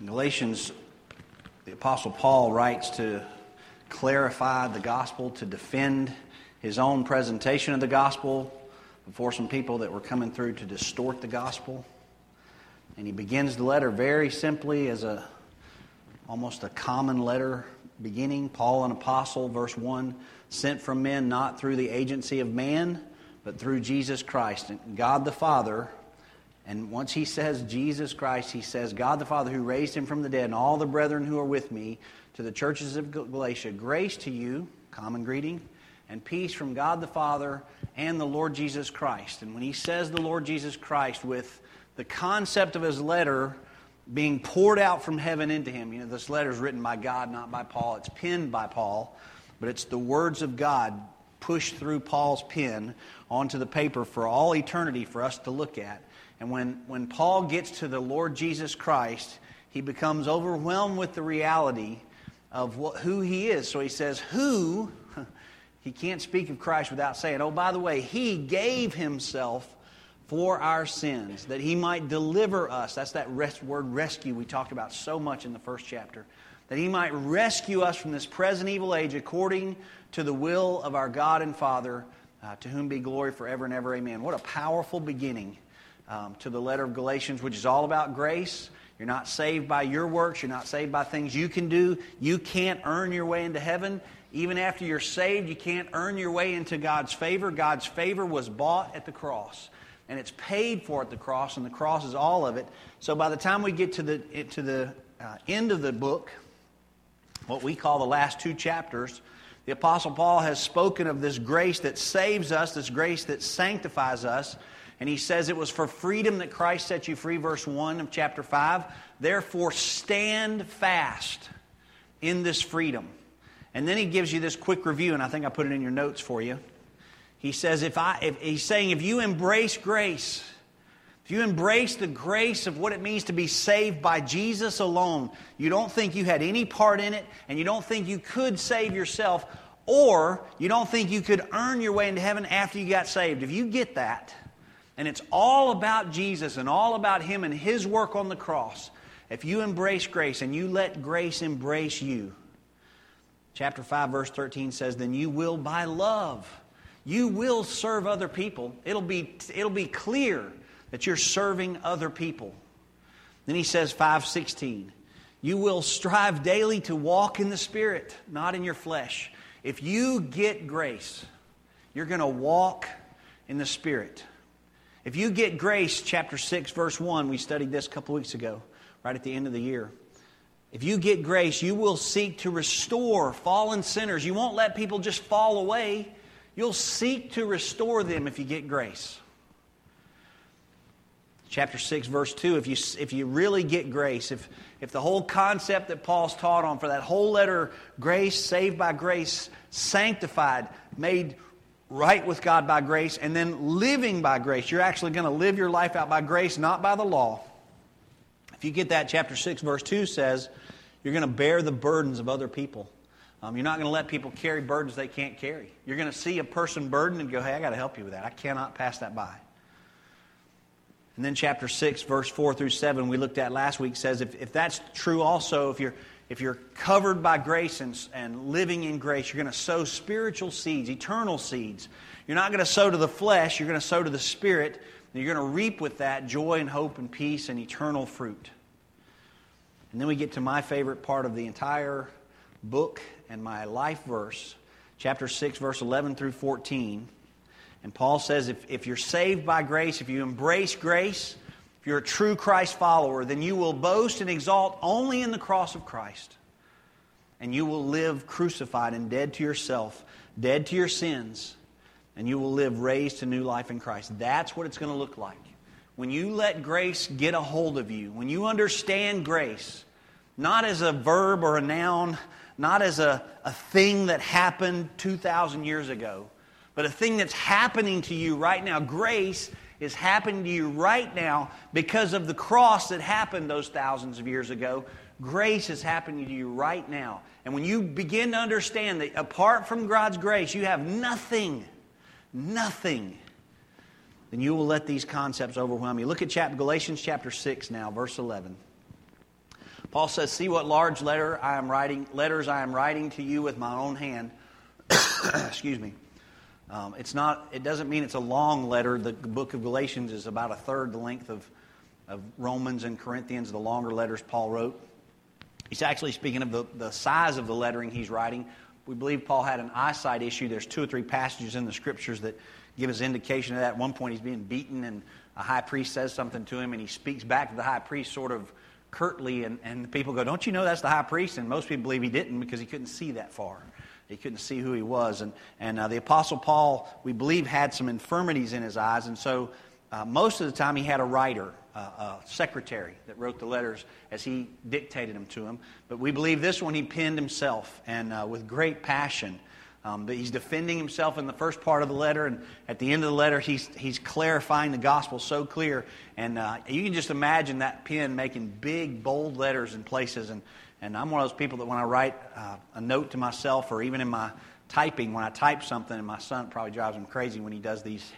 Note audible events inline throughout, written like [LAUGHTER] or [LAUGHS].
In Galatians, the Apostle Paul writes to clarify the gospel, to defend his own presentation of the gospel before some people that were coming through to distort the gospel. And he begins the letter very simply as a almost a common letter beginning. Paul, an apostle, verse 1, sent from men not through the agency of man, but through Jesus Christ. And God the Father, and once he says Jesus Christ, he says, God the Father who raised him from the dead, and all the brethren who are with me, to the churches of Galatia, grace to you, common greeting, and peace from God the Father and the Lord Jesus Christ. And when he says the Lord Jesus Christ, with the concept of his letter being poured out from heaven into him. You know, this letter is written by God, not by Paul. It's penned by Paul, but it's the words of God pushed through Paul's pen onto the paper for all eternity for us to look at. And when, when Paul gets to the Lord Jesus Christ, he becomes overwhelmed with the reality of what, who he is. So he says, Who? [LAUGHS] He can't speak of Christ without saying, Oh, by the way, he gave himself for our sins, that he might deliver us. That's that word rescue we talked about so much in the first chapter. That he might rescue us from this present evil age according to the will of our God and Father, uh, to whom be glory forever and ever. Amen. What a powerful beginning um, to the letter of Galatians, which is all about grace. You're not saved by your works. You're not saved by things you can do. You can't earn your way into heaven. Even after you're saved, you can't earn your way into God's favor. God's favor was bought at the cross and it's paid for at the cross, and the cross is all of it. So by the time we get to the, to the uh, end of the book, what we call the last two chapters, the Apostle Paul has spoken of this grace that saves us, this grace that sanctifies us. And he says it was for freedom that Christ set you free, verse 1 of chapter 5. Therefore, stand fast in this freedom. And then he gives you this quick review, and I think I put it in your notes for you. He says, if I, if, he's saying, if you embrace grace, if you embrace the grace of what it means to be saved by Jesus alone, you don't think you had any part in it, and you don't think you could save yourself, or you don't think you could earn your way into heaven after you got saved. If you get that, and it's all about Jesus and all about Him and His work on the cross, if you embrace grace and you let grace embrace you, chapter 5, verse 13 says, then you will by love you will serve other people. It'll be, it'll be clear that you're serving other people. Then he says, 516, you will strive daily to walk in the Spirit, not in your flesh. If you get grace, you're going to walk in the Spirit. If you get grace, chapter 6, verse 1, we studied this a couple weeks ago, right at the end of the year. If you get grace, you will seek to restore fallen sinners. You won't let people just fall away. You'll seek to restore them if you get grace. Chapter 6, verse 2, if you, if you really get grace, if, if the whole concept that Paul's taught on for that whole letter, grace, saved by grace, sanctified, made right with God by grace, and then living by grace, you're actually going to live your life out by grace, not by the law. If you get that, chapter 6, verse 2 says, you're going to bear the burdens of other people. Um, you're not going to let people carry burdens they can't carry. You're going to see a person burdened and go, hey, I got to help you with that. I cannot pass that by. And then chapter 6, verse 4 through 7, we looked at last week, says if, if that's true also, if you're, if you're covered by grace and, and living in grace, you're going to sow spiritual seeds, eternal seeds. You're not going to sow to the flesh, you're going to sow to the spirit. And you're going to reap with that joy and hope and peace and eternal fruit. And then we get to my favorite part of the entire book and my life verse, chapter 6, verse 11 through 14. And Paul says if, if you're saved by grace, if you embrace grace, if you're a true Christ follower, then you will boast and exalt only in the cross of Christ. And you will live crucified and dead to yourself, dead to your sins, and you will live raised to new life in Christ. That's what it's going to look like. When you let grace get a hold of you, when you understand grace, not as a verb or a noun, not as a, a thing that happened 2,000 years ago, but a thing that's happening to you right now. Grace is happening to you right now because of the cross that happened those thousands of years ago. Grace is happening to you right now. And when you begin to understand that apart from God's grace, you have nothing, nothing, then you will let these concepts overwhelm you. Look at chapter, Galatians chapter 6 now, verse 11. Paul says, See what large letter I am writing, letters I am writing to you with my own hand. [COUGHS] Excuse me. Um, it's not, it doesn't mean it's a long letter. The book of Galatians is about a third the length of, of Romans and Corinthians, the longer letters Paul wrote. He's actually speaking of the, the size of the lettering he's writing. We believe Paul had an eyesight issue. There's two or three passages in the scriptures that give us indication of that. At one point, he's being beaten, and a high priest says something to him, and he speaks back to the high priest sort of curtly, and, and people go, Don't you know that's the high priest? And most people believe he didn't because he couldn't see that far. He couldn't see who he was. And, and uh, the Apostle Paul, we believe, had some infirmities in his eyes. And so uh, most of the time he had a writer, uh, a secretary, that wrote the letters as he dictated them to him. But we believe this one he penned himself and uh, with great passion. Um, he's defending himself in the first part of the letter, and at the end of the letter, he's, he's clarifying the gospel so clear. And uh, you can just imagine that pen making big, bold letters in places. And, and I'm one of those people that when I write uh, a note to myself, or even in my typing, when I type something, and my son probably drives him crazy when he does these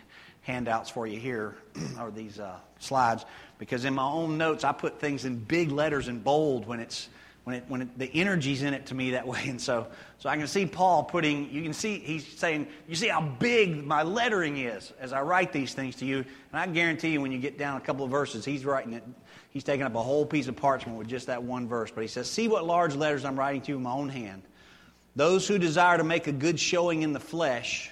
handouts for you here, [CLEARS THROAT] or these uh, slides, because in my own notes, I put things in big letters and bold when it's when, it, when it, the energy's in it to me that [LAUGHS] way. And so, so I can see Paul putting, you can see, he's saying, you see how big my lettering is as I write these things to you. And I guarantee you, when you get down a couple of verses, he's writing it, he's taken up a whole piece of parchment with just that one verse. But he says, See what large letters I'm writing to you in my own hand. Those who desire to make a good showing in the flesh,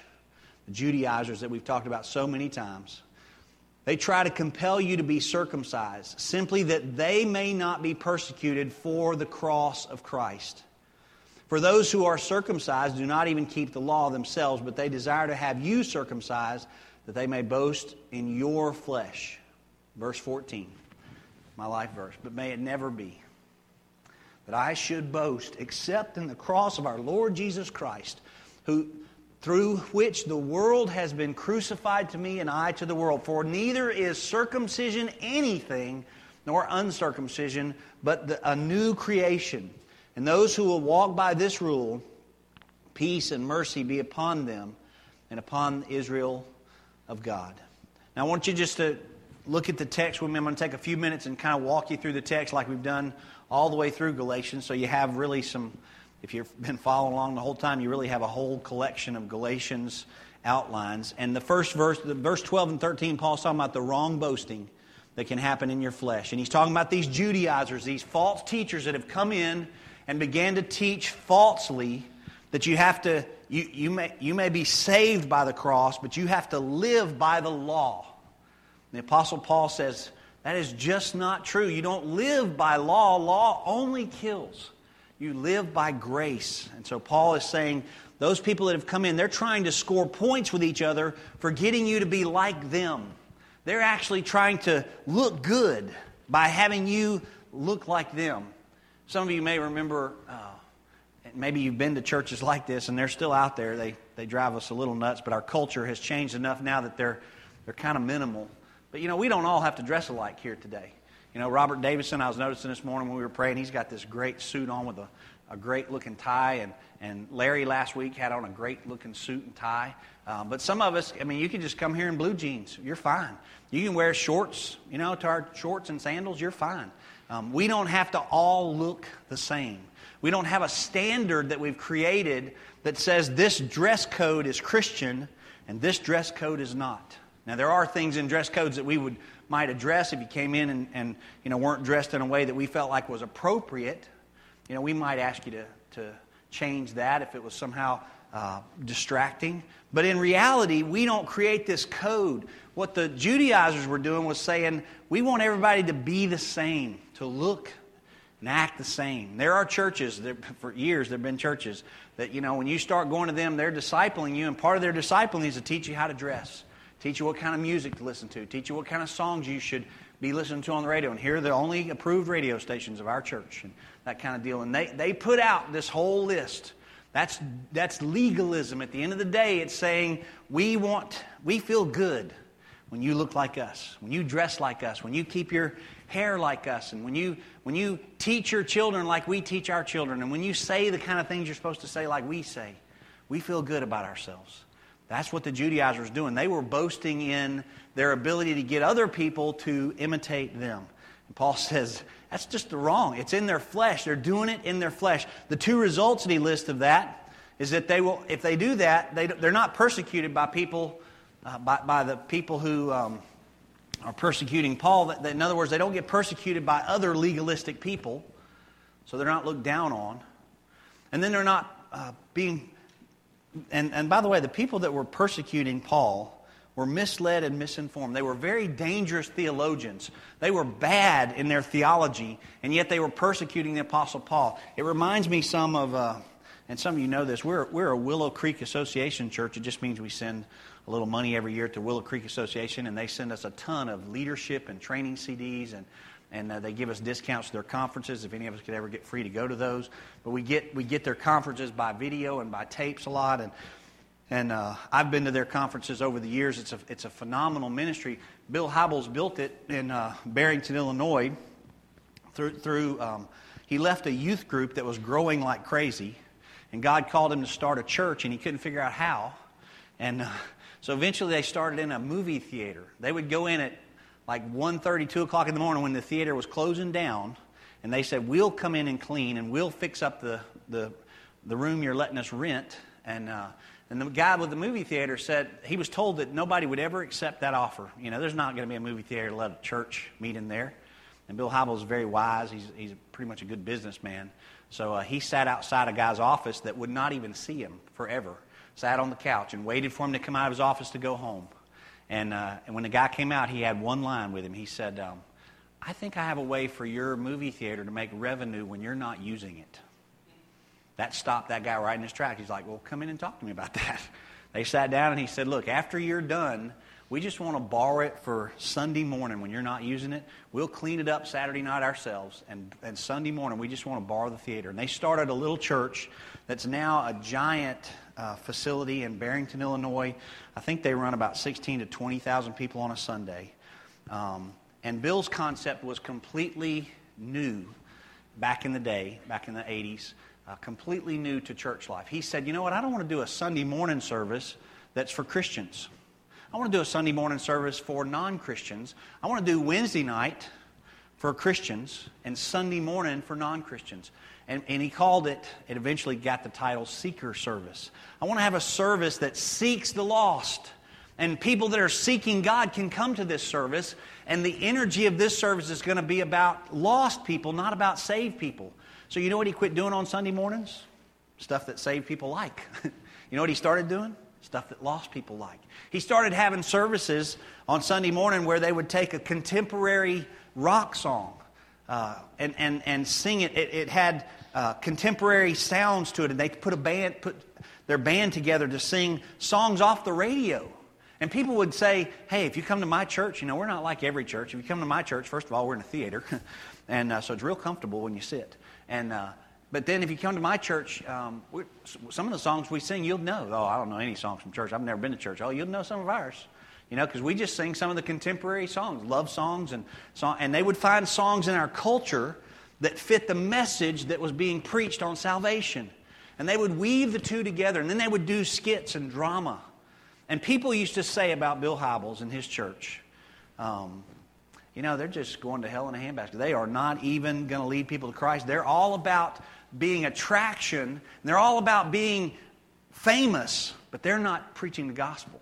the Judaizers that we've talked about so many times, they try to compel you to be circumcised simply that they may not be persecuted for the cross of Christ. For those who are circumcised do not even keep the law themselves, but they desire to have you circumcised that they may boast in your flesh. Verse 14, my life verse. But may it never be that I should boast except in the cross of our Lord Jesus Christ, who through which the world has been crucified to me and I to the world. For neither is circumcision anything nor uncircumcision, but the, a new creation. And those who will walk by this rule, peace and mercy be upon them and upon Israel of God. Now, I want you just to look at the text with me. I'm going to take a few minutes and kind of walk you through the text like we've done all the way through Galatians so you have really some if you've been following along the whole time, you really have a whole collection of Galatians outlines. And the first verse, the verse 12 and 13, Paul's talking about the wrong boasting that can happen in your flesh. And he's talking about these Judaizers, these false teachers that have come in and began to teach falsely that you have to, you, you, may, you may be saved by the cross, but you have to live by the law. The Apostle Paul says, that is just not true. You don't live by law, law only kills. You live by grace. And so Paul is saying those people that have come in, they're trying to score points with each other for getting you to be like them. They're actually trying to look good by having you look like them. Some of you may remember, uh, maybe you've been to churches like this, and they're still out there. They, they drive us a little nuts, but our culture has changed enough now that they're, they're kind of minimal. But you know, we don't all have to dress alike here today. You know, Robert Davison, I was noticing this morning when we were praying, he's got this great suit on with a, a great looking tie. And, and Larry last week had on a great looking suit and tie. Um, but some of us, I mean, you can just come here in blue jeans. You're fine. You can wear shorts, you know, to our shorts and sandals. You're fine. Um, we don't have to all look the same. We don't have a standard that we've created that says this dress code is Christian and this dress code is not. Now, there are things in dress codes that we would might address if you came in and, and you know, weren't dressed in a way that we felt like was appropriate. You know, we might ask you to, to change that if it was somehow uh, distracting. But in reality, we don't create this code. What the Judaizers were doing was saying, we want everybody to be the same, to look and act the same. There are churches, that, for years, there have been churches that, you know, when you start going to them, they're discipling you, and part of their discipling is to teach you how to dress teach you what kind of music to listen to, teach you what kind of songs you should be listening to on the radio. And here are the only approved radio stations of our church and that kind of deal. And they, they put out this whole list. That's, that's legalism. At the end of the day, it's saying we want, we feel good when you look like us, when you dress like us, when you keep your hair like us, and when you, when you teach your children like we teach our children, and when you say the kind of things you're supposed to say like we say, we feel good about ourselves. That's what the Judaizers were doing. They were boasting in their ability to get other people to imitate them. And Paul [LAUGHS] says that's just the wrong. It's in their flesh. They're doing it in their flesh. The two results that he lists of that is that they will, if they do that, they, they're not persecuted by people, uh, by, by the people who um, are persecuting Paul. In other words, they don't get persecuted by other legalistic people, so they're not looked down on. And then they're not uh, being. And, and by the way, the people that were persecuting Paul were misled and misinformed. They were very dangerous theologians. They were bad in their theology, and yet they were persecuting the Apostle Paul. It reminds me some of, uh, and some of you know this, we're, we're a Willow Creek Association church. It just means we send a little money every year to Willow Creek Association, and they send us a ton of leadership and training CDs, and, and uh, they give us discounts to their conferences if any of us could ever get free to go to those. But we get, we get their conferences by video and by tapes a lot, and, and uh, I've been to their conferences over the years. It's a, it's a phenomenal ministry. Bill Hybels built it in uh, Barrington, Illinois. Through, through um, he left a youth group that was growing like crazy, and God called him to start a church, and he couldn't figure out how. And uh, so eventually they started in a movie theater. They would go in at like 1.30, 2 o'clock in the morning when the theater was closing down, and they said, we'll come in and clean, and we'll fix up the, the, the room you're letting us rent. And, uh, and the guy with the movie theater said he was told that nobody would ever accept that offer. You know, there's not going to be a movie theater to let a church meet in there. And Bill Hybels is very wise. He's, he's pretty much a good businessman. So uh, he sat outside a guy's office that would not even see him forever sat on the couch and waited for him to come out of his office to go home. And, uh, and when the guy came out, he had one line with him. He said, um, I think I have a way for your movie theater to make revenue when you're not using it. That stopped that guy right in his tracks. He's like, Well, come in and talk to me about [LAUGHS] that. They sat down and he said, Look, after you're done, we just want to borrow it for Sunday morning when you're not using it. We'll clean it up Saturday night ourselves. And, and Sunday morning, we just want to borrow the theater. And they started a little church that's now a giant uh, facility in Barrington, Illinois. I think they run about 16 to 20,000 people on a Sunday. Um, and Bill's concept was completely new back in the day, back in the 80s, uh, completely new to church life. He said, You know what? I don't want to do a Sunday morning service that's for Christians. I want to do a Sunday morning service for non Christians. I want to do Wednesday night for Christians and Sunday morning for non Christians. And, and he called it, it eventually got the title Seeker Service. I want to have a service that seeks the lost. And people that are seeking God can come to this service. And the energy of this service is going to be about lost people, not about saved people. So, you know what he quit doing on Sunday mornings? Stuff that saved people like. [LAUGHS] you know what he started doing? Stuff that lost people like. He started having services on Sunday morning where they would take a contemporary rock song uh, and, and, and sing it. It, it had uh, contemporary sounds to it, and they put a band, put their band together to sing songs off the radio. And people would say, "Hey, if you come to my church, you know we're not like every church. If you come to my church, first of all, we're in a theater, [LAUGHS] and uh, so it's real comfortable when you sit. And uh, but then if you come to my church, um, some of the songs we sing, you'll know. Oh, I don't know any songs from church. I've never been to church. Oh, you'll know some of ours. You know, because we just sing some of the contemporary songs, love songs, and song, and they would find songs in our culture that fit the message that was being preached on salvation. And they would weave the two together, and then they would do skits and drama. And people used to say about Bill Hybels and his church, um, you know, they're just going to hell in a handbasket. They are not even going to lead people to Christ. They're all about being attraction, they're all about being famous, but they're not preaching the gospel.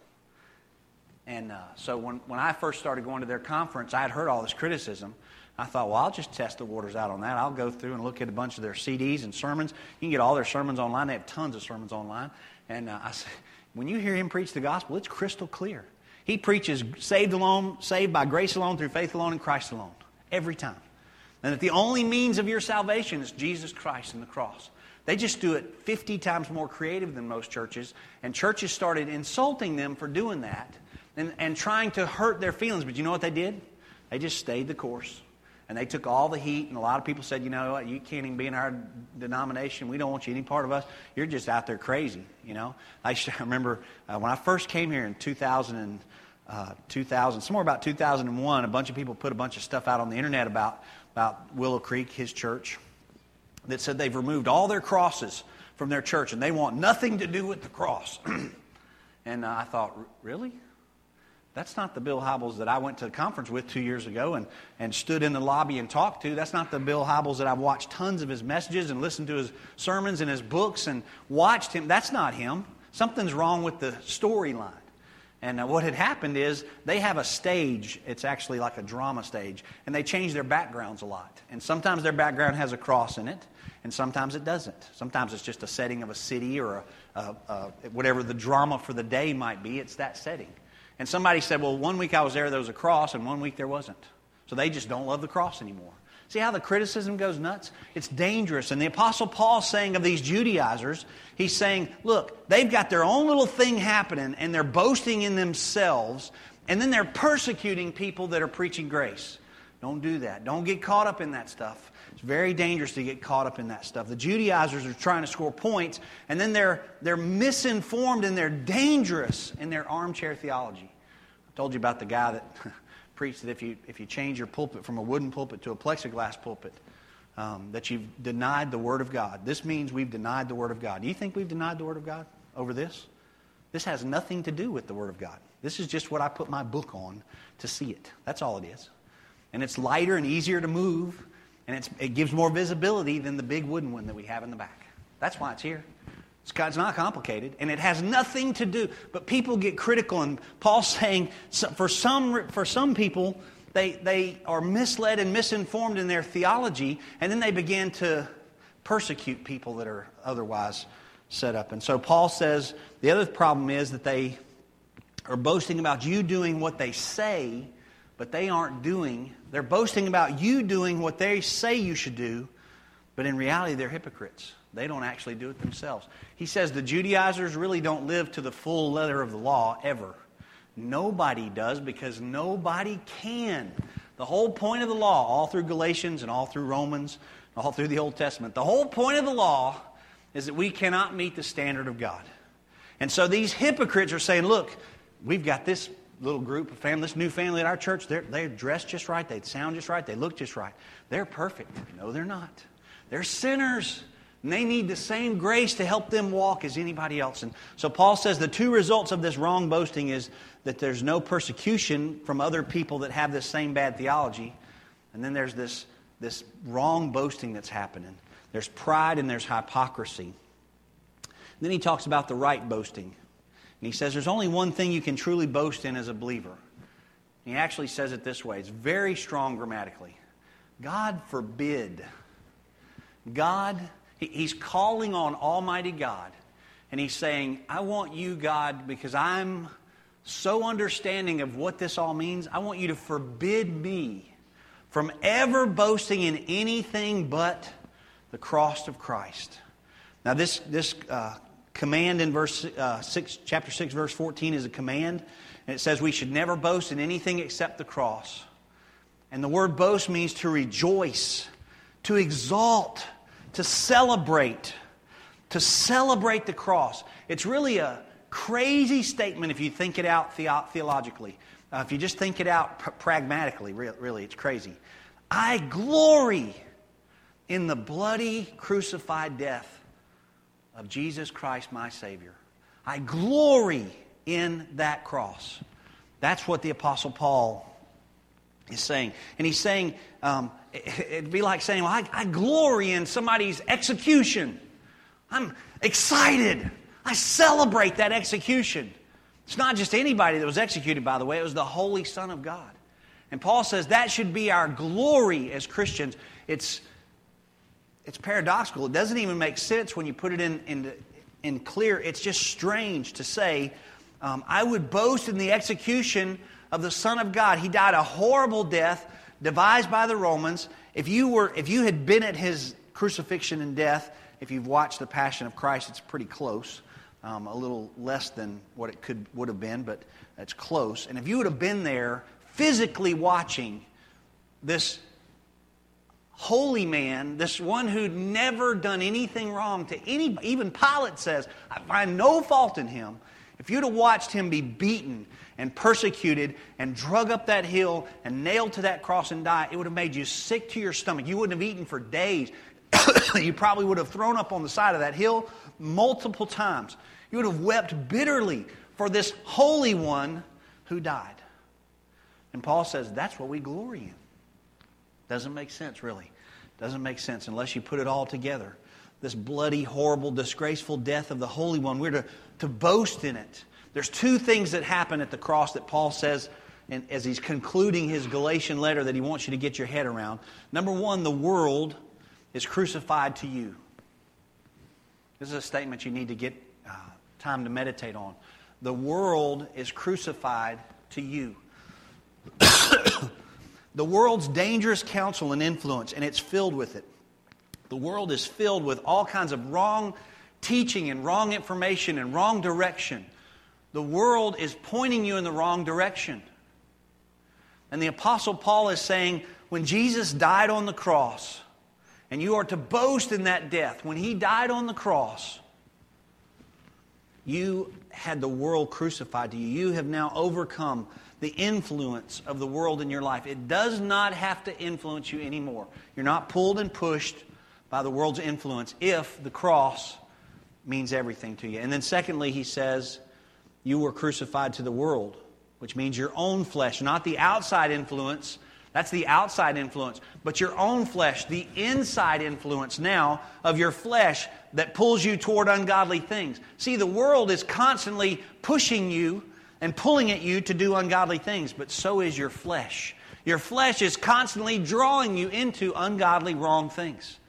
And uh, so when, when I first started going to their conference, I had heard all this criticism. I thought, well, I'll just test the waters out on that. I'll go through and look at a bunch of their CDs and sermons. You can get all their sermons online. They have tons of sermons online. And uh, I [LAUGHS] said, when you hear him preach the gospel, it's crystal clear. He preaches saved alone, saved by grace alone, through faith alone, in Christ alone, every time. And that the only means of your salvation is Jesus Christ and the cross. They just do it 50 times more creative than most churches, and churches started insulting them for doing that and, and trying to hurt their feelings. But you know what they did? They just stayed the course. And they took all the heat, and a lot of people said, you know what, you can't even be in our denomination. We don't want you any part of us. You're just out there crazy, you know. I [LAUGHS] remember uh, when I first came here in 2000, and, uh, 2000, somewhere about 2001, a bunch of people put a bunch of stuff out on the internet about, about Willow Creek, his church, that said they've removed all their crosses from their church, and they want nothing to do with the cross. [CLEARS THROAT] and uh, I thought, really? That's not the Bill Hybels that I went to a conference with two years ago and, and stood in the lobby and talked to. That's not the Bill Hybels that I've watched tons of his messages and listened to his sermons and his books and watched him. That's not him. Something's wrong with the storyline. And uh, what had happened is they have a stage. It's actually like a drama stage. And they change their backgrounds a lot. And sometimes their background has a cross in it, and sometimes it doesn't. Sometimes it's just a setting of a city or a, a, a, whatever the drama for the day might be. It's that setting. And somebody said, well, one week I was there, there was a cross, and one week there wasn't. So they just don't love the cross anymore. See how the criticism goes nuts? It's dangerous. And the Apostle Paul saying of these Judaizers, he's saying, look, they've got their own little thing happening, and they're boasting in themselves, and then they're persecuting people that are preaching grace. Don't do that. Don't get caught up in that stuff. It's very dangerous to get caught up in that stuff. The Judaizers are trying to score points, and then they're, they're misinformed and they're dangerous in their armchair theology. I told you about the guy that [LAUGHS] preached that if you, if you change your pulpit from a wooden pulpit to a plexiglass pulpit, um, that you've denied the Word of God. This means we've denied the Word of God. Do you think we've denied the Word of God over this? This has nothing to do with the Word of God. This is just what I put my book on to see it. That's all it is. And it's lighter and easier to move, and it gives more visibility than the big wooden one that we have in the back. That's why it's here. It's not complicated, and it has nothing to do. But people get critical, and Paul's [LAUGHS] saying for some, for some people, they, they are misled and misinformed in their theology, and then they begin to persecute people that are otherwise set up. And so Paul says the other problem is that they are boasting about you doing what they say, but they aren't doing. They're boasting about you doing what they say you should do, but in reality, they're hypocrites. They don't actually do it themselves. He says the Judaizers really don't live to the full letter of the law ever. Nobody does because nobody can. The whole point of the law, all through Galatians and all through Romans, all through the Old Testament, the whole point of the law is that we cannot meet the standard of God. And so these hypocrites are saying, look, we've got this little group of family, this new family at our church, they're, they're dressed just right, they sound just right, they look just right. They're perfect. No, they're not. They're sinners. And they need the same grace to help them walk as anybody else. And so Paul says the two results of this wrong boasting is that there's no persecution from other people that have this same bad theology. And then there's this, this wrong boasting that's happening. There's pride and there's hypocrisy. Then he talks about the right boasting. And he says there's only one thing you can truly boast in as a believer. He actually says it this way it's very strong grammatically God forbid. God He's calling on Almighty God. And he's saying, I want you, God, because I'm so understanding of what this all means, I want you to forbid me from ever boasting in anything but the cross of Christ. Now, this, this uh, command in verse uh, 6, chapter 6, verse 14 is a command. And it says we should never boast in anything except the cross. And the word boast means to rejoice, to exalt to celebrate, to celebrate the cross. It's really a crazy statement if you think it out theologically. Uh, if you just think it out pr- pragmatically, re- really, it's crazy. I glory in the bloody crucified death of Jesus Christ, my Savior. I glory in that cross. That's what the Apostle Paul is saying. And he's saying, um, [LAUGHS] it'd be like saying, Well, I, I glory in somebody's execution. I'm excited. I celebrate that execution. It's not just anybody that was executed, by the way, it was the Holy Son of God. And Paul says that should be our glory as Christians. It's, it's paradoxical. It doesn't even make sense when you put it in, in, in clear. It's just strange to say, um, I would boast in the execution of the Son of God. He died a horrible death devised by the Romans. If you, were, if you had been at his crucifixion and death, if you've watched the Passion of Christ, it's pretty close. Um, a little less than what it could would have been, but it's close. And if you would have been there physically watching this holy man, this one who'd never done anything wrong to any, even Pilate says, I find no fault in him. If you'd have watched him be beaten and persecuted and drug up that hill and nailed to that cross and die, it would have made you sick to your stomach. You wouldn't have eaten for days. [COUGHS] you probably would have thrown up on the side of that hill multiple times. You would have wept bitterly for this Holy One who died. And Paul says that's what we glory in. Doesn't make sense, really. Doesn't make sense unless you put it all together. This bloody, horrible, disgraceful death of the Holy One, we're to, to boast in it. There's two things that happen at the cross that Paul says and as he's concluding his Galatian letter that he wants you to get your head around. Number one, the world is crucified to you. This is a statement you need to get uh, time to meditate on. The world is crucified to you. [COUGHS] the world's dangerous counsel and influence, and it's filled with it. The world is filled with all kinds of wrong teaching and wrong information and wrong direction. The world is pointing you in the wrong direction. And the Apostle Paul is saying, when Jesus died on the cross, and you are to boast in that death, when he died on the cross, you had the world crucified to you. You have now overcome the influence of the world in your life. It does not have to influence you anymore. You're not pulled and pushed by the world's influence if the cross means everything to you. And then, secondly, he says, You were crucified to the world, which means your own flesh, not the outside influence. That's the outside influence. But your own flesh, the inside influence now of your flesh that pulls you toward ungodly things. See, the world is constantly pushing you and pulling at you to do ungodly things, but so is your flesh. Your flesh is constantly drawing you into ungodly, wrong things.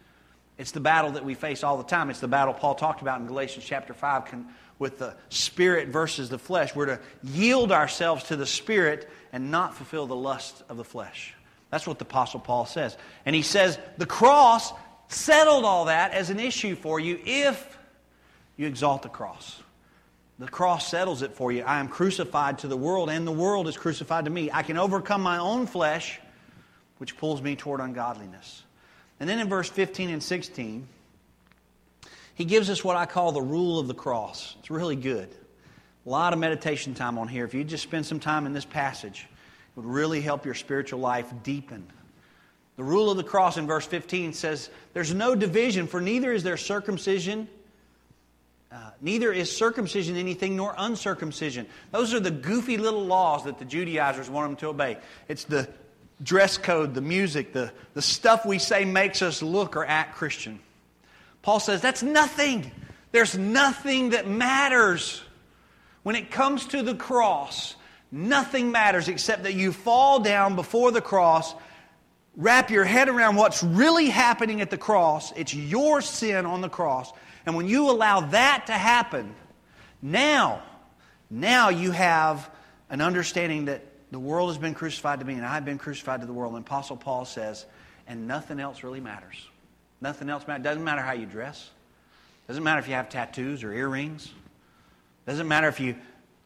It's the battle that we face all the time. It's the battle Paul talked about in Galatians chapter 5 with the spirit versus the flesh. We're to yield ourselves to the spirit and not fulfill the lust of the flesh. That's what the Apostle Paul says. And he says the cross settled all that as an issue for you if you exalt the cross. The cross settles it for you. I am crucified to the world, and the world is crucified to me. I can overcome my own flesh, which pulls me toward ungodliness. And then in verse 15 and 16, he gives us what I call the rule of the cross. It's really good. A lot of meditation time on here. If you just spend some time in this passage, it would really help your spiritual life deepen. The rule of the cross in verse 15 says, There's no division, for neither is there circumcision uh, neither is circumcision anything nor uncircumcision. Those are the goofy little laws that the Judaizers want them to obey. It's the dress code, the music, the, the stuff we say makes us look or act Christian. Paul says that's nothing. There's nothing that matters. When it comes to the cross, nothing matters except that you fall down before the cross, wrap your head around what's really happening at the cross. It's your sin on the cross and when you allow that to happen, now, now you have an understanding that the world has been crucified to me and I've been crucified to the world. And Apostle Paul says, and nothing else really matters. Nothing else matters. Doesn't matter how you dress. Doesn't matter if you have tattoos or earrings. Doesn't matter if you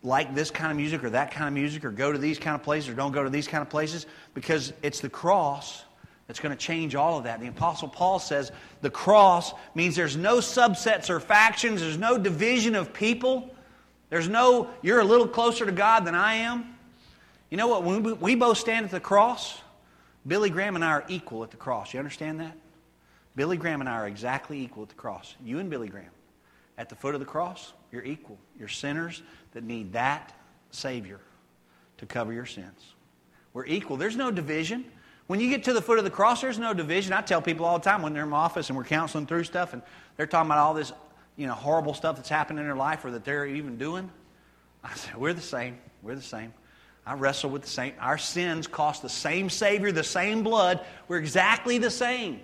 like this kind of music or that kind of music or go to these kind of places or don't go to these kind of places because it's the cross that's going to change all of that. The Apostle Paul says the cross means there's no subsets or factions, there's no division of people. There's no, you're a little closer to God than I am. You know what? When we both stand at the cross, Billy Graham and I are equal at the cross. You understand that? Billy Graham and I are exactly equal at the cross. You and Billy Graham. At the foot of the cross, you're equal. You're sinners that need that Savior to cover your sins. We're equal. There's no division. When you get to the foot of the cross, there's no division. I tell people all the time when they're in my office and we're counseling through stuff and they're talking about all this, you know, horrible stuff that's happened in their life or that they're even doing. I say, we're the same. We're the same. I wrestle with the same. Our sins cost the same Savior, the same blood. We're exactly the same.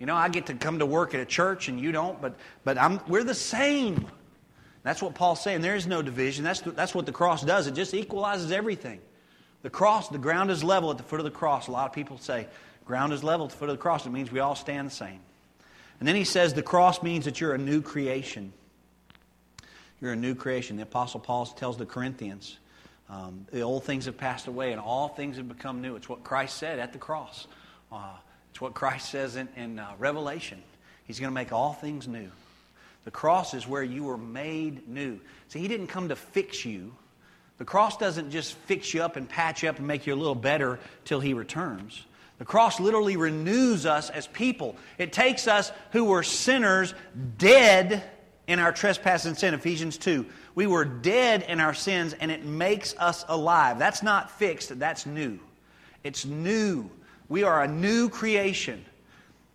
You know, I get to come to work at a church and you don't, but, but I'm, we're the same. That's what Paul's saying. There is no division. That's, that's what the cross does. It just equalizes everything. The cross, the ground is level at the foot of the cross. A lot of people say, ground is level at the foot of the cross. It means we all stand the same. And then he says the cross means that you're a new creation. You're a new creation. The Apostle Paul tells the Corinthians, um, the old things have passed away and all things have become new. It's what Christ said at the cross. Uh, it's what Christ says in, in uh, Revelation. He's going to make all things new. The cross is where you were made new. See, he didn't come to fix you. The cross doesn't just fix you up and patch you up and make you a little better till he returns. The cross literally renews us as people. It takes us who were sinners, dead in our trespass and sin, Ephesians 2. We were dead in our sins, and it makes us alive. That's not fixed, that's new. It's new. We are a new creation.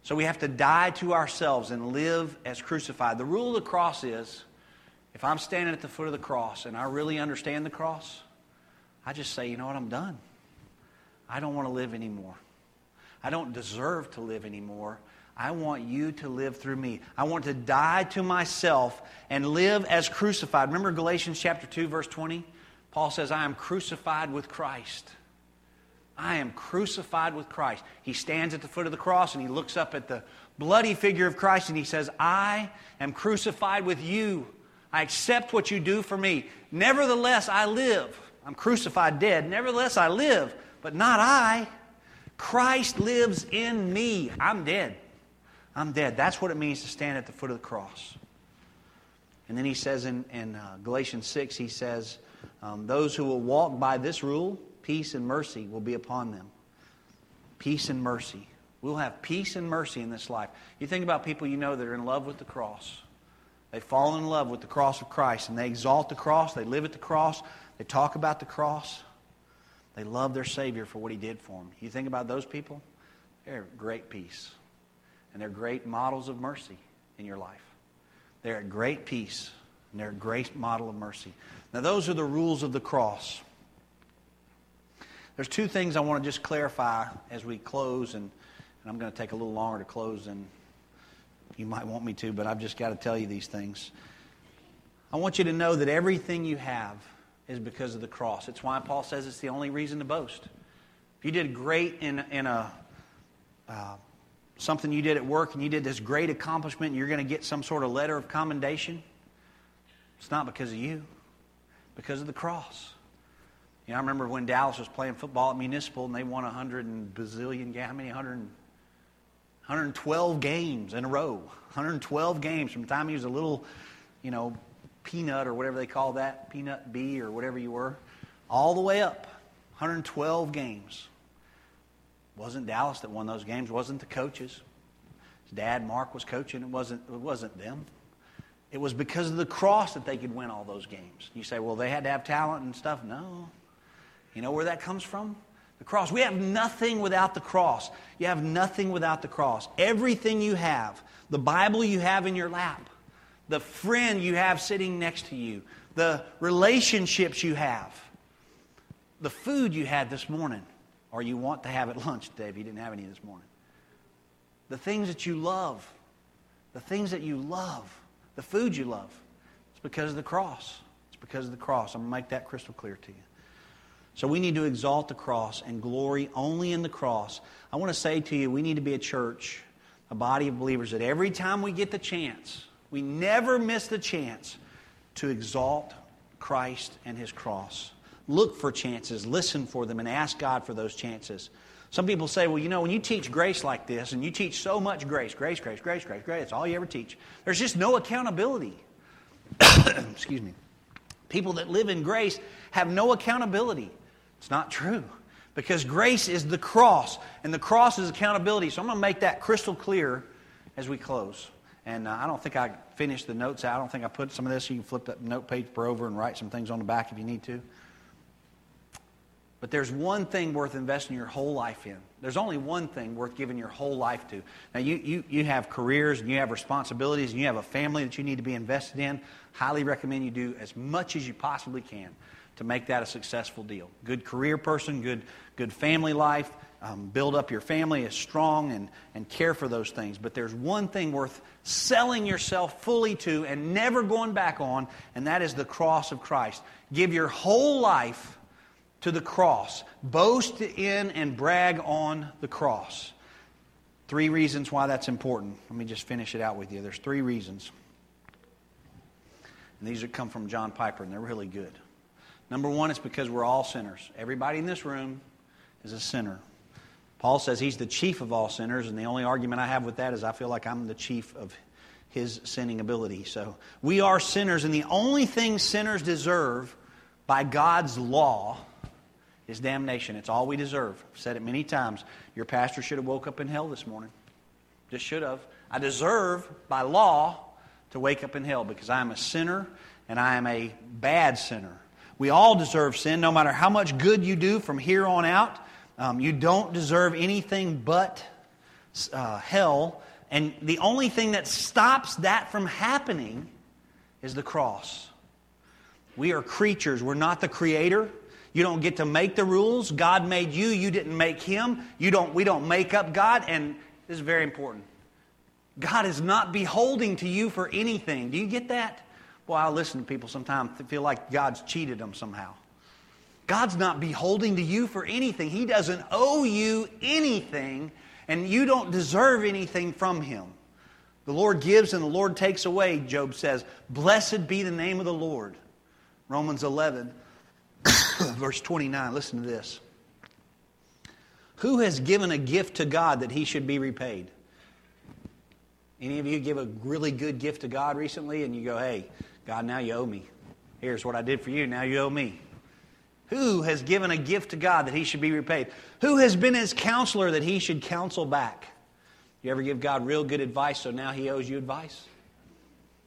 So we have to die to ourselves and live as crucified. The rule of the cross is if I'm standing at the foot of the cross and I really understand the cross, I just say, you know what, I'm done. I don't want to live anymore. I don't deserve to live anymore. I want you to live through me. I want to die to myself and live as crucified. Remember Galatians chapter 2 verse 20? Paul says, "I am crucified with Christ." I am crucified with Christ. He stands at the foot of the cross and he looks up at the bloody figure of Christ and he says, I am crucified with you. I accept what you do for me. Nevertheless, I live. I'm crucified dead. Nevertheless, I live, but not I. Christ lives in me. I'm dead. I'm dead. That's what it means to stand at the foot of the cross. And then he says in, in uh, Galatians 6, he says, um, Those who will walk by this rule, peace and mercy will be upon them. Peace and mercy. We'll have peace and mercy in this life. You think about people you know that are in love with the cross. They fall in love with the cross of Christ and they exalt the cross, they live at the cross, they talk about the cross. They love their Savior for what He did for them. You think about those people, they're great peace. And they're great models of mercy in your life. They're at great peace, and they're a great model of mercy. Now, those are the rules of the cross. There's two things I want to just clarify as we close, and, and I'm going to take a little longer to close than you might want me to, but I've just got to tell you these things. I want you to know that everything you have is because of the cross. It's why Paul says it's the only reason to boast. If you did great in, in a uh, something you did at work and you did this great accomplishment and you're going to get some sort of letter of commendation, it's not because of you, because of the cross. You know, I remember when Dallas was playing football at Municipal and they won a 100 and bazillion, how many? 100, 112 games in a row. 112 games from the time he was a little, you know, peanut or whatever they call that, peanut B or whatever you were, all the way up. 112 games. Wasn't Dallas that won those games, wasn't the coaches. His dad, Mark, was coaching. It wasn't, it wasn't them. It was because of the cross that they could win all those games. You say, well, they had to have talent and stuff. No. You know where that comes from? The cross. We have nothing without the cross. You have nothing without the cross. Everything you have, the Bible you have in your lap, the friend you have sitting next to you, the relationships you have, the food you had this morning, or you want to have at lunch, Dave. You didn't have any this morning. The things that you love, the things that you love, the food you love, it's because of the cross. It's because of the cross. I'm going to make that crystal clear to you. So we need to exalt the cross and glory only in the cross. I want to say to you, we need to be a church, a body of believers, that every time we get the chance, we never miss the chance to exalt Christ and his cross. Look for chances, listen for them, and ask God for those chances. Some people say, well, you know, when you teach grace like this and you teach so much grace, grace, grace, grace, grace, grace, it's all you ever teach, there's just no accountability. [COUGHS] Excuse me. People that live in grace have no accountability. It's not true. Because grace is the cross, and the cross is accountability. So I'm going to make that crystal clear as we close. And uh, I don't think I finished the notes out. I don't think I put some of this. You can flip that note paper over and write some things on the back if you need to. But there's one thing worth investing your whole life in. There's only one thing worth giving your whole life to. Now, you, you, you have careers and you have responsibilities and you have a family that you need to be invested in. Highly recommend you do as much as you possibly can to make that a successful deal. Good career person, good, good family life, um, build up your family as strong and, and care for those things. But there's one thing worth selling yourself fully to and never going back on, and that is the cross of Christ. Give your whole life to the cross. Boast in and brag on the cross. Three reasons why that's important. Let me just finish it out with you. There's three reasons. And these come from John Piper, and they're really good. Number one, it's because we're all sinners. Everybody in this room is a sinner. Paul says he's the chief of all sinners, and the only argument I have with that is I feel like I'm the chief of his sinning ability. So we are sinners, and the only thing sinners deserve by God's law is damnation. It's all we deserve. I've said it many times. Your pastor should have woke up in hell this morning. Just should have. I deserve, by law, to wake up in hell because I am a sinner and I am a bad sinner. We all deserve sin, no matter how much good you do from here on out. Um, you don't deserve anything but uh, hell. And the only thing that stops that from happening is the cross. We are creatures, we're not the creator. You don't get to make the rules. God made you, you didn't make him. You don't, we don't make up God. And this is very important. God is not beholding to you for anything. Do you get that? Well, I listen to people sometimes feel like God's cheated them somehow. God's not beholding to you for anything. He doesn't owe you anything, and you don't deserve anything from Him. The Lord gives and the Lord takes away, Job says. Blessed be the name of the Lord. Romans 11, [COUGHS] verse 29. Listen to this. Who has given a gift to God that he should be repaid? Any of you give a really good gift to God recently and you go, hey, God, now you owe me. Here's what I did for you, now you owe me. Who has given a gift to God that he should be repaid? Who has been his counselor that he should counsel back? You ever give God real good advice so now he owes you advice?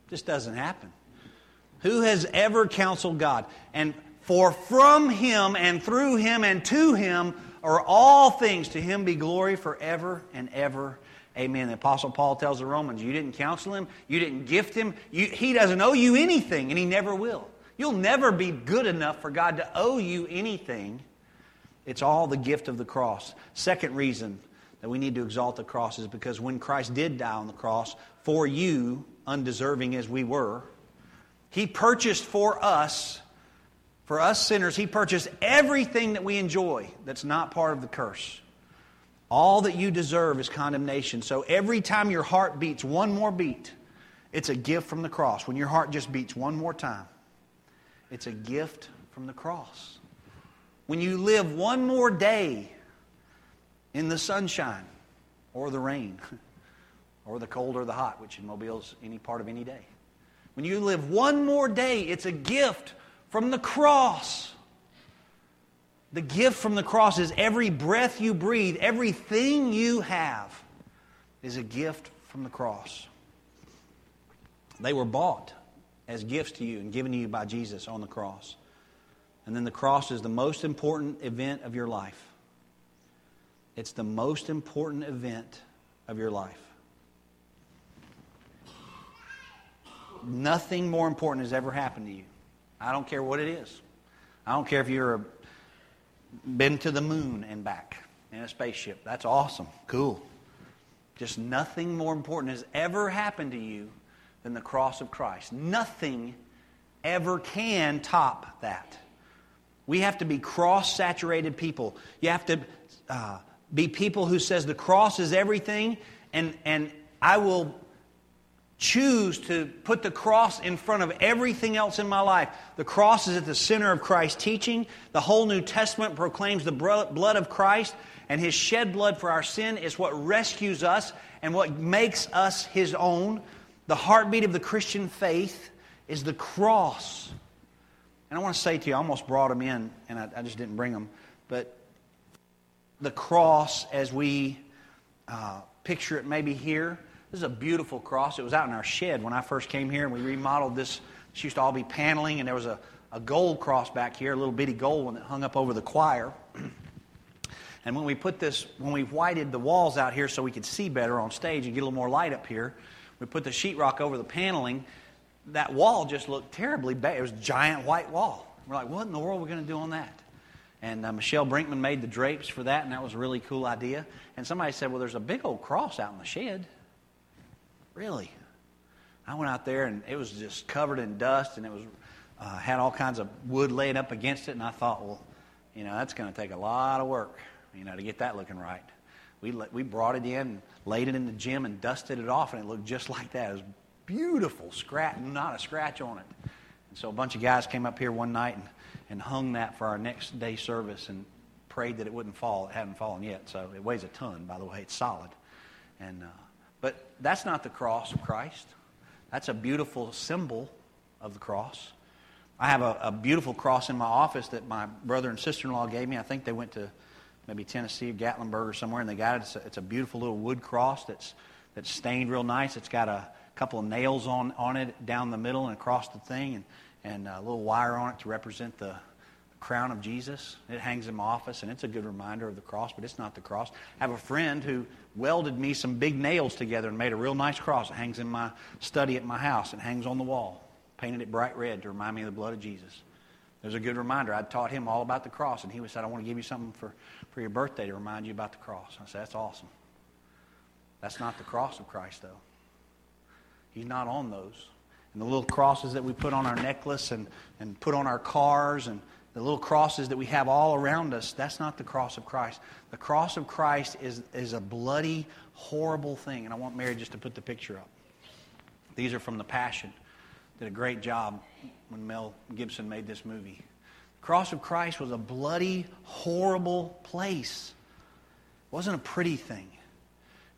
This doesn't happen. Who has ever counseled God? And for from him and through him and to him are all things. To him be glory forever and ever. Amen. The Apostle Paul tells the Romans, You didn't counsel him, you didn't gift him, you, he doesn't owe you anything, and he never will. You'll never be good enough for God to owe you anything. It's all the gift of the cross. Second reason that we need to exalt the cross is because when Christ did die on the cross, for you, undeserving as we were, he purchased for us, for us sinners, he purchased everything that we enjoy that's not part of the curse. All that you deserve is condemnation. So every time your heart beats one more beat, it's a gift from the cross. When your heart just beats one more time, it's a gift from the cross. When you live one more day in the sunshine or the rain [LAUGHS] or the cold or the hot, which in Mobile is any part of any day. When you live one more day, it's a gift from the cross. The gift from the cross is every breath you breathe, everything you have is a gift from the cross. They were bought as gifts to you and given to you by Jesus on the cross. And then the cross is the most important event of your life. It's the most important event of your life. Nothing more important has ever happened to you. I don't care what it is. I don't care if you're a been to the moon and back in a spaceship. That's awesome. Cool. Just nothing more important has ever happened to you than the cross of Christ. Nothing ever can top that. We have to be cross saturated people. You have to uh, be people who says the cross is everything and, and I will choose to put the cross in front of everything else in my life. The cross is at the center of Christ's teaching. The whole New Testament proclaims the blood of Christ, and his shed blood for our sin is what rescues us and what makes us his own. The heartbeat of the Christian faith is the cross. And I want to say to you, I almost brought them in, and I, I just didn't bring them, but the cross as we uh, picture it maybe here this is a beautiful cross. It was out in our shed when I first came here, and we remodeled this. This used to all be paneling, and there was a, a gold cross back here, a little bitty gold one that hung up over the choir. [CLEARS THROAT] and when we put this, when we whited the walls out here so we could see better on stage and get a little more light up here, we put the sheetrock over the paneling. That wall just looked terribly bad. It was a giant white wall. We're like, what in the world are we going to do on that? And uh, Michelle Brinkman made the drapes for that, and that was a really cool idea. And somebody said, well, there's a big old cross out in the shed. Really? I went out there and it was just covered in dust and it was uh, had all kinds of wood laying up against it. And I thought, well, you know, that's going to take a lot of work, you know, to get that looking right. We, we brought it in, laid it in the gym, and dusted it off, and it looked just like that. It was beautiful, scratch, not a scratch on it. And so a bunch of guys came up here one night and, and hung that for our next day service and prayed that it wouldn't fall. It hadn't fallen yet, so it weighs a ton, by the way. It's solid. And uh, that's not the cross of Christ. That's a beautiful symbol of the cross. I have a, a beautiful cross in my office that my brother and sister in law gave me. I think they went to maybe Tennessee, or Gatlinburg, or somewhere, and they got it. It's a, it's a beautiful little wood cross that's, that's stained real nice. It's got a couple of nails on, on it down the middle and across the thing, and, and a little wire on it to represent the crown of Jesus. It hangs in my office, and it's a good reminder of the cross, but it's not the cross. I have a friend who welded me some big nails together and made a real nice cross. It hangs in my study at my house. It hangs on the wall. Painted it bright red to remind me of the blood of Jesus. There's a good reminder. I taught him all about the cross, and he was said, I want to give you something for, for your birthday to remind you about the cross. I said, That's awesome. That's not the cross of Christ, though. He's not on those. And the little crosses that we put on our necklace and, and put on our cars and the little crosses that we have all around us, that's not the cross of Christ. The cross of Christ is, is a bloody, horrible thing. And I want Mary just to put the picture up. These are from The Passion. Did a great job when Mel Gibson made this movie. The cross of Christ was a bloody, horrible place. It wasn't a pretty thing.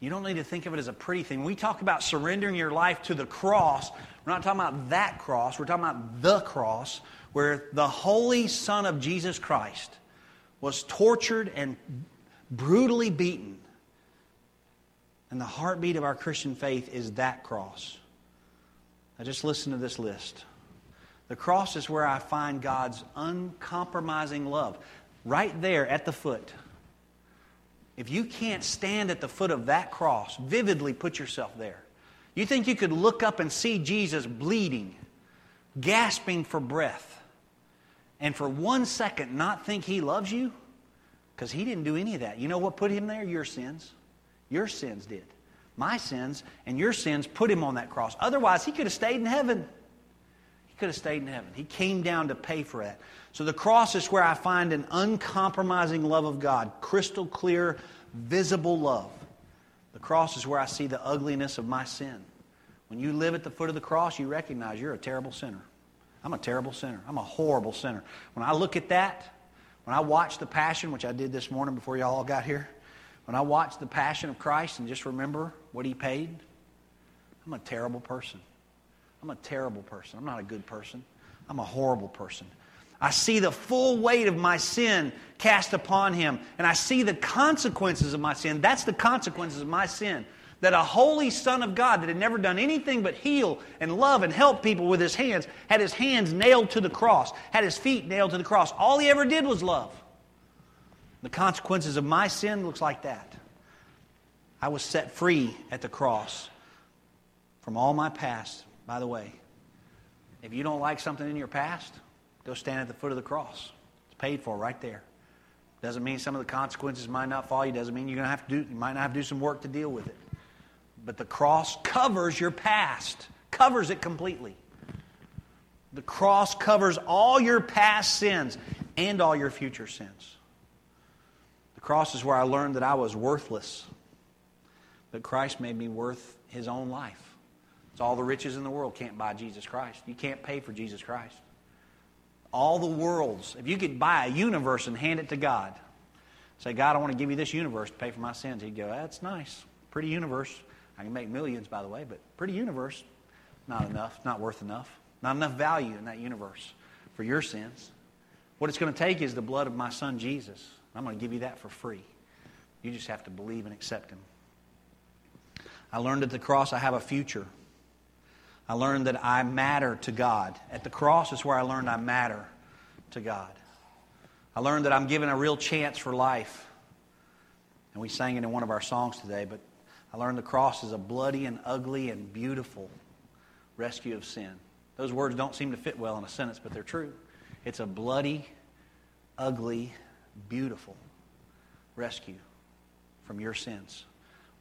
You don't need to think of it as a pretty thing. We talk about surrendering your life to the cross, we're not talking about that cross. We're talking about the cross where the holy Son of Jesus Christ was tortured and brutally beaten. And the heartbeat of our Christian faith is that cross. Now, just listen to this list. The cross is where I find God's uncompromising love. Right there at the foot. If you can't stand at the foot of that cross, vividly put yourself there. You think you could look up and see Jesus bleeding, gasping for breath, and for one second not think he loves you? Because he didn't do any of that. You know what put him there? Your sins. Your sins did. My sins and your sins put him on that cross. Otherwise, he could have stayed in heaven. Could have stayed in heaven. He came down to pay for that. So the cross is where I find an uncompromising love of God, crystal clear, visible love. The cross is where I see the ugliness of my sin. When you live at the foot of the cross, you recognize you're a terrible sinner. I'm a terrible sinner. I'm a horrible sinner. When I look at that, when I watch the Passion, which I did this morning before y'all all got here, when I watch the Passion of Christ and just remember what He paid, I'm a terrible person. I'm a terrible person. I'm not a good person. I'm a horrible person. I see the full weight of my sin cast upon Him, and I see the consequences of my sin. That's the consequences of my sin that a holy Son of God that had never done anything but heal and love and help people with his hands had his hands nailed to the cross, had his feet nailed to the cross. All he ever did was love. The consequences of my sin looks like that. I was set free at the cross from all my past. By the way, if you don't like something in your past, go stand at the foot of the cross. It's paid for right there. Doesn't mean some of the consequences might not fall you. Doesn't mean you're to have to do. You might not have to do some work to deal with it. But the cross covers your past, covers it completely. The cross covers all your past sins and all your future sins. The cross is where I learned that I was worthless, that Christ made me worth his own life. It's all the riches in the world can't buy Jesus Christ. You can't pay for Jesus Christ. All the worlds, if you could buy a universe and hand it to God, say, God, I want to give you this universe to pay for my sins, he'd go, That's nice. Pretty universe. I can make millions, by the way, but pretty universe, not enough, not worth enough. Not enough value in that universe for your sins. What it's going to take is the blood of my son Jesus. I'm going to give you that for free. You just have to believe and accept him. I learned at the cross I have a future. I learned that I matter to God. At the cross is where I learned I matter to God. I learned that I'm given a real chance for life. And we sang it in one of our songs today, but I learned the cross is a bloody and ugly and beautiful rescue of sin. Those words don't seem to fit well in a sentence, but they're true. It's a bloody, ugly, beautiful rescue from your sins.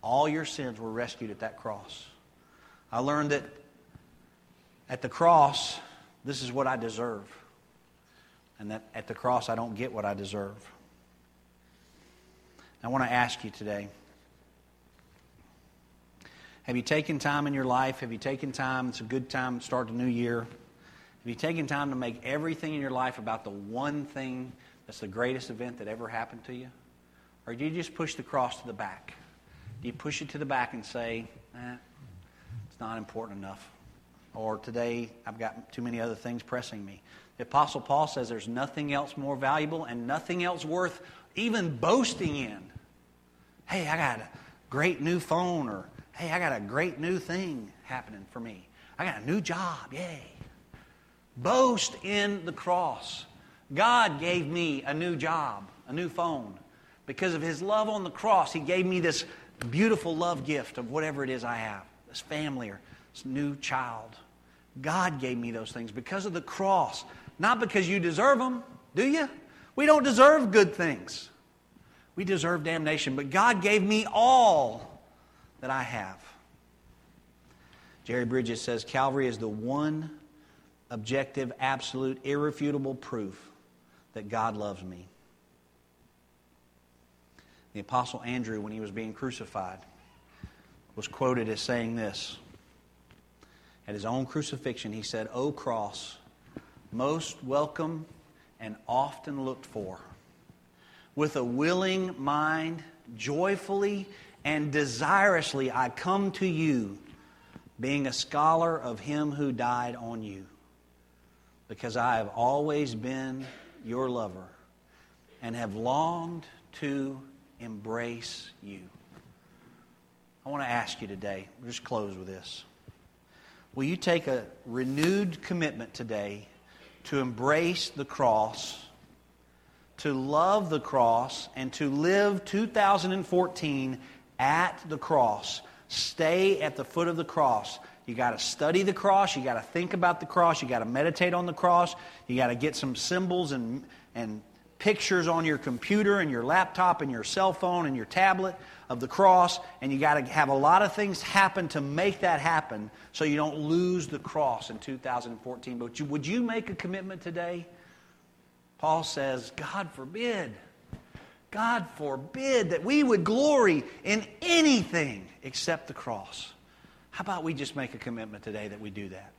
All your sins were rescued at that cross. I learned that at the cross, this is what I deserve. And that at the cross, I don't get what I deserve. I want to ask you today have you taken time in your life? Have you taken time? It's a good time to start the new year. Have you taken time to make everything in your life about the one thing that's the greatest event that ever happened to you? Or do you just push the cross to the back? Do you push it to the back and say, eh, it's not important enough? Or today, I've got too many other things pressing me. The Apostle Paul says there's nothing else more valuable and nothing else worth even boasting in. Hey, I got a great new phone, or Hey, I got a great new thing happening for me. I got a new job. Yay. Boast in the cross. God gave me a new job, a new phone. Because of his love on the cross, he gave me this beautiful love gift of whatever it is I have this family or new child. God gave me those things because of the cross, not because you deserve them, do you? We don't deserve good things. We deserve damnation, but God gave me all that I have. Jerry Bridges says Calvary is the one objective, absolute, irrefutable proof that God loves me. The Apostle Andrew, when he was being crucified, was quoted as saying this. At his own crucifixion, he said, O cross, most welcome and often looked for. With a willing mind, joyfully and desirously, I come to you, being a scholar of him who died on you, because I have always been your lover and have longed to embrace you. I want to ask you today, we'll just close with this. Will you take a renewed commitment today to embrace the cross, to love the cross, and to live 2014 at the cross? Stay at the foot of the cross. You got to study the cross. You got to think about the cross. You got to meditate on the cross. You got to get some symbols and, and pictures on your computer and your laptop and your cell phone and your tablet of the cross. And you got to have a lot of things happen to make that happen so you don't lose the cross in 2014. But you, would you make a commitment today? Paul says, God forbid. God forbid that we would glory in anything except the cross. How about we just make a commitment today that we do that?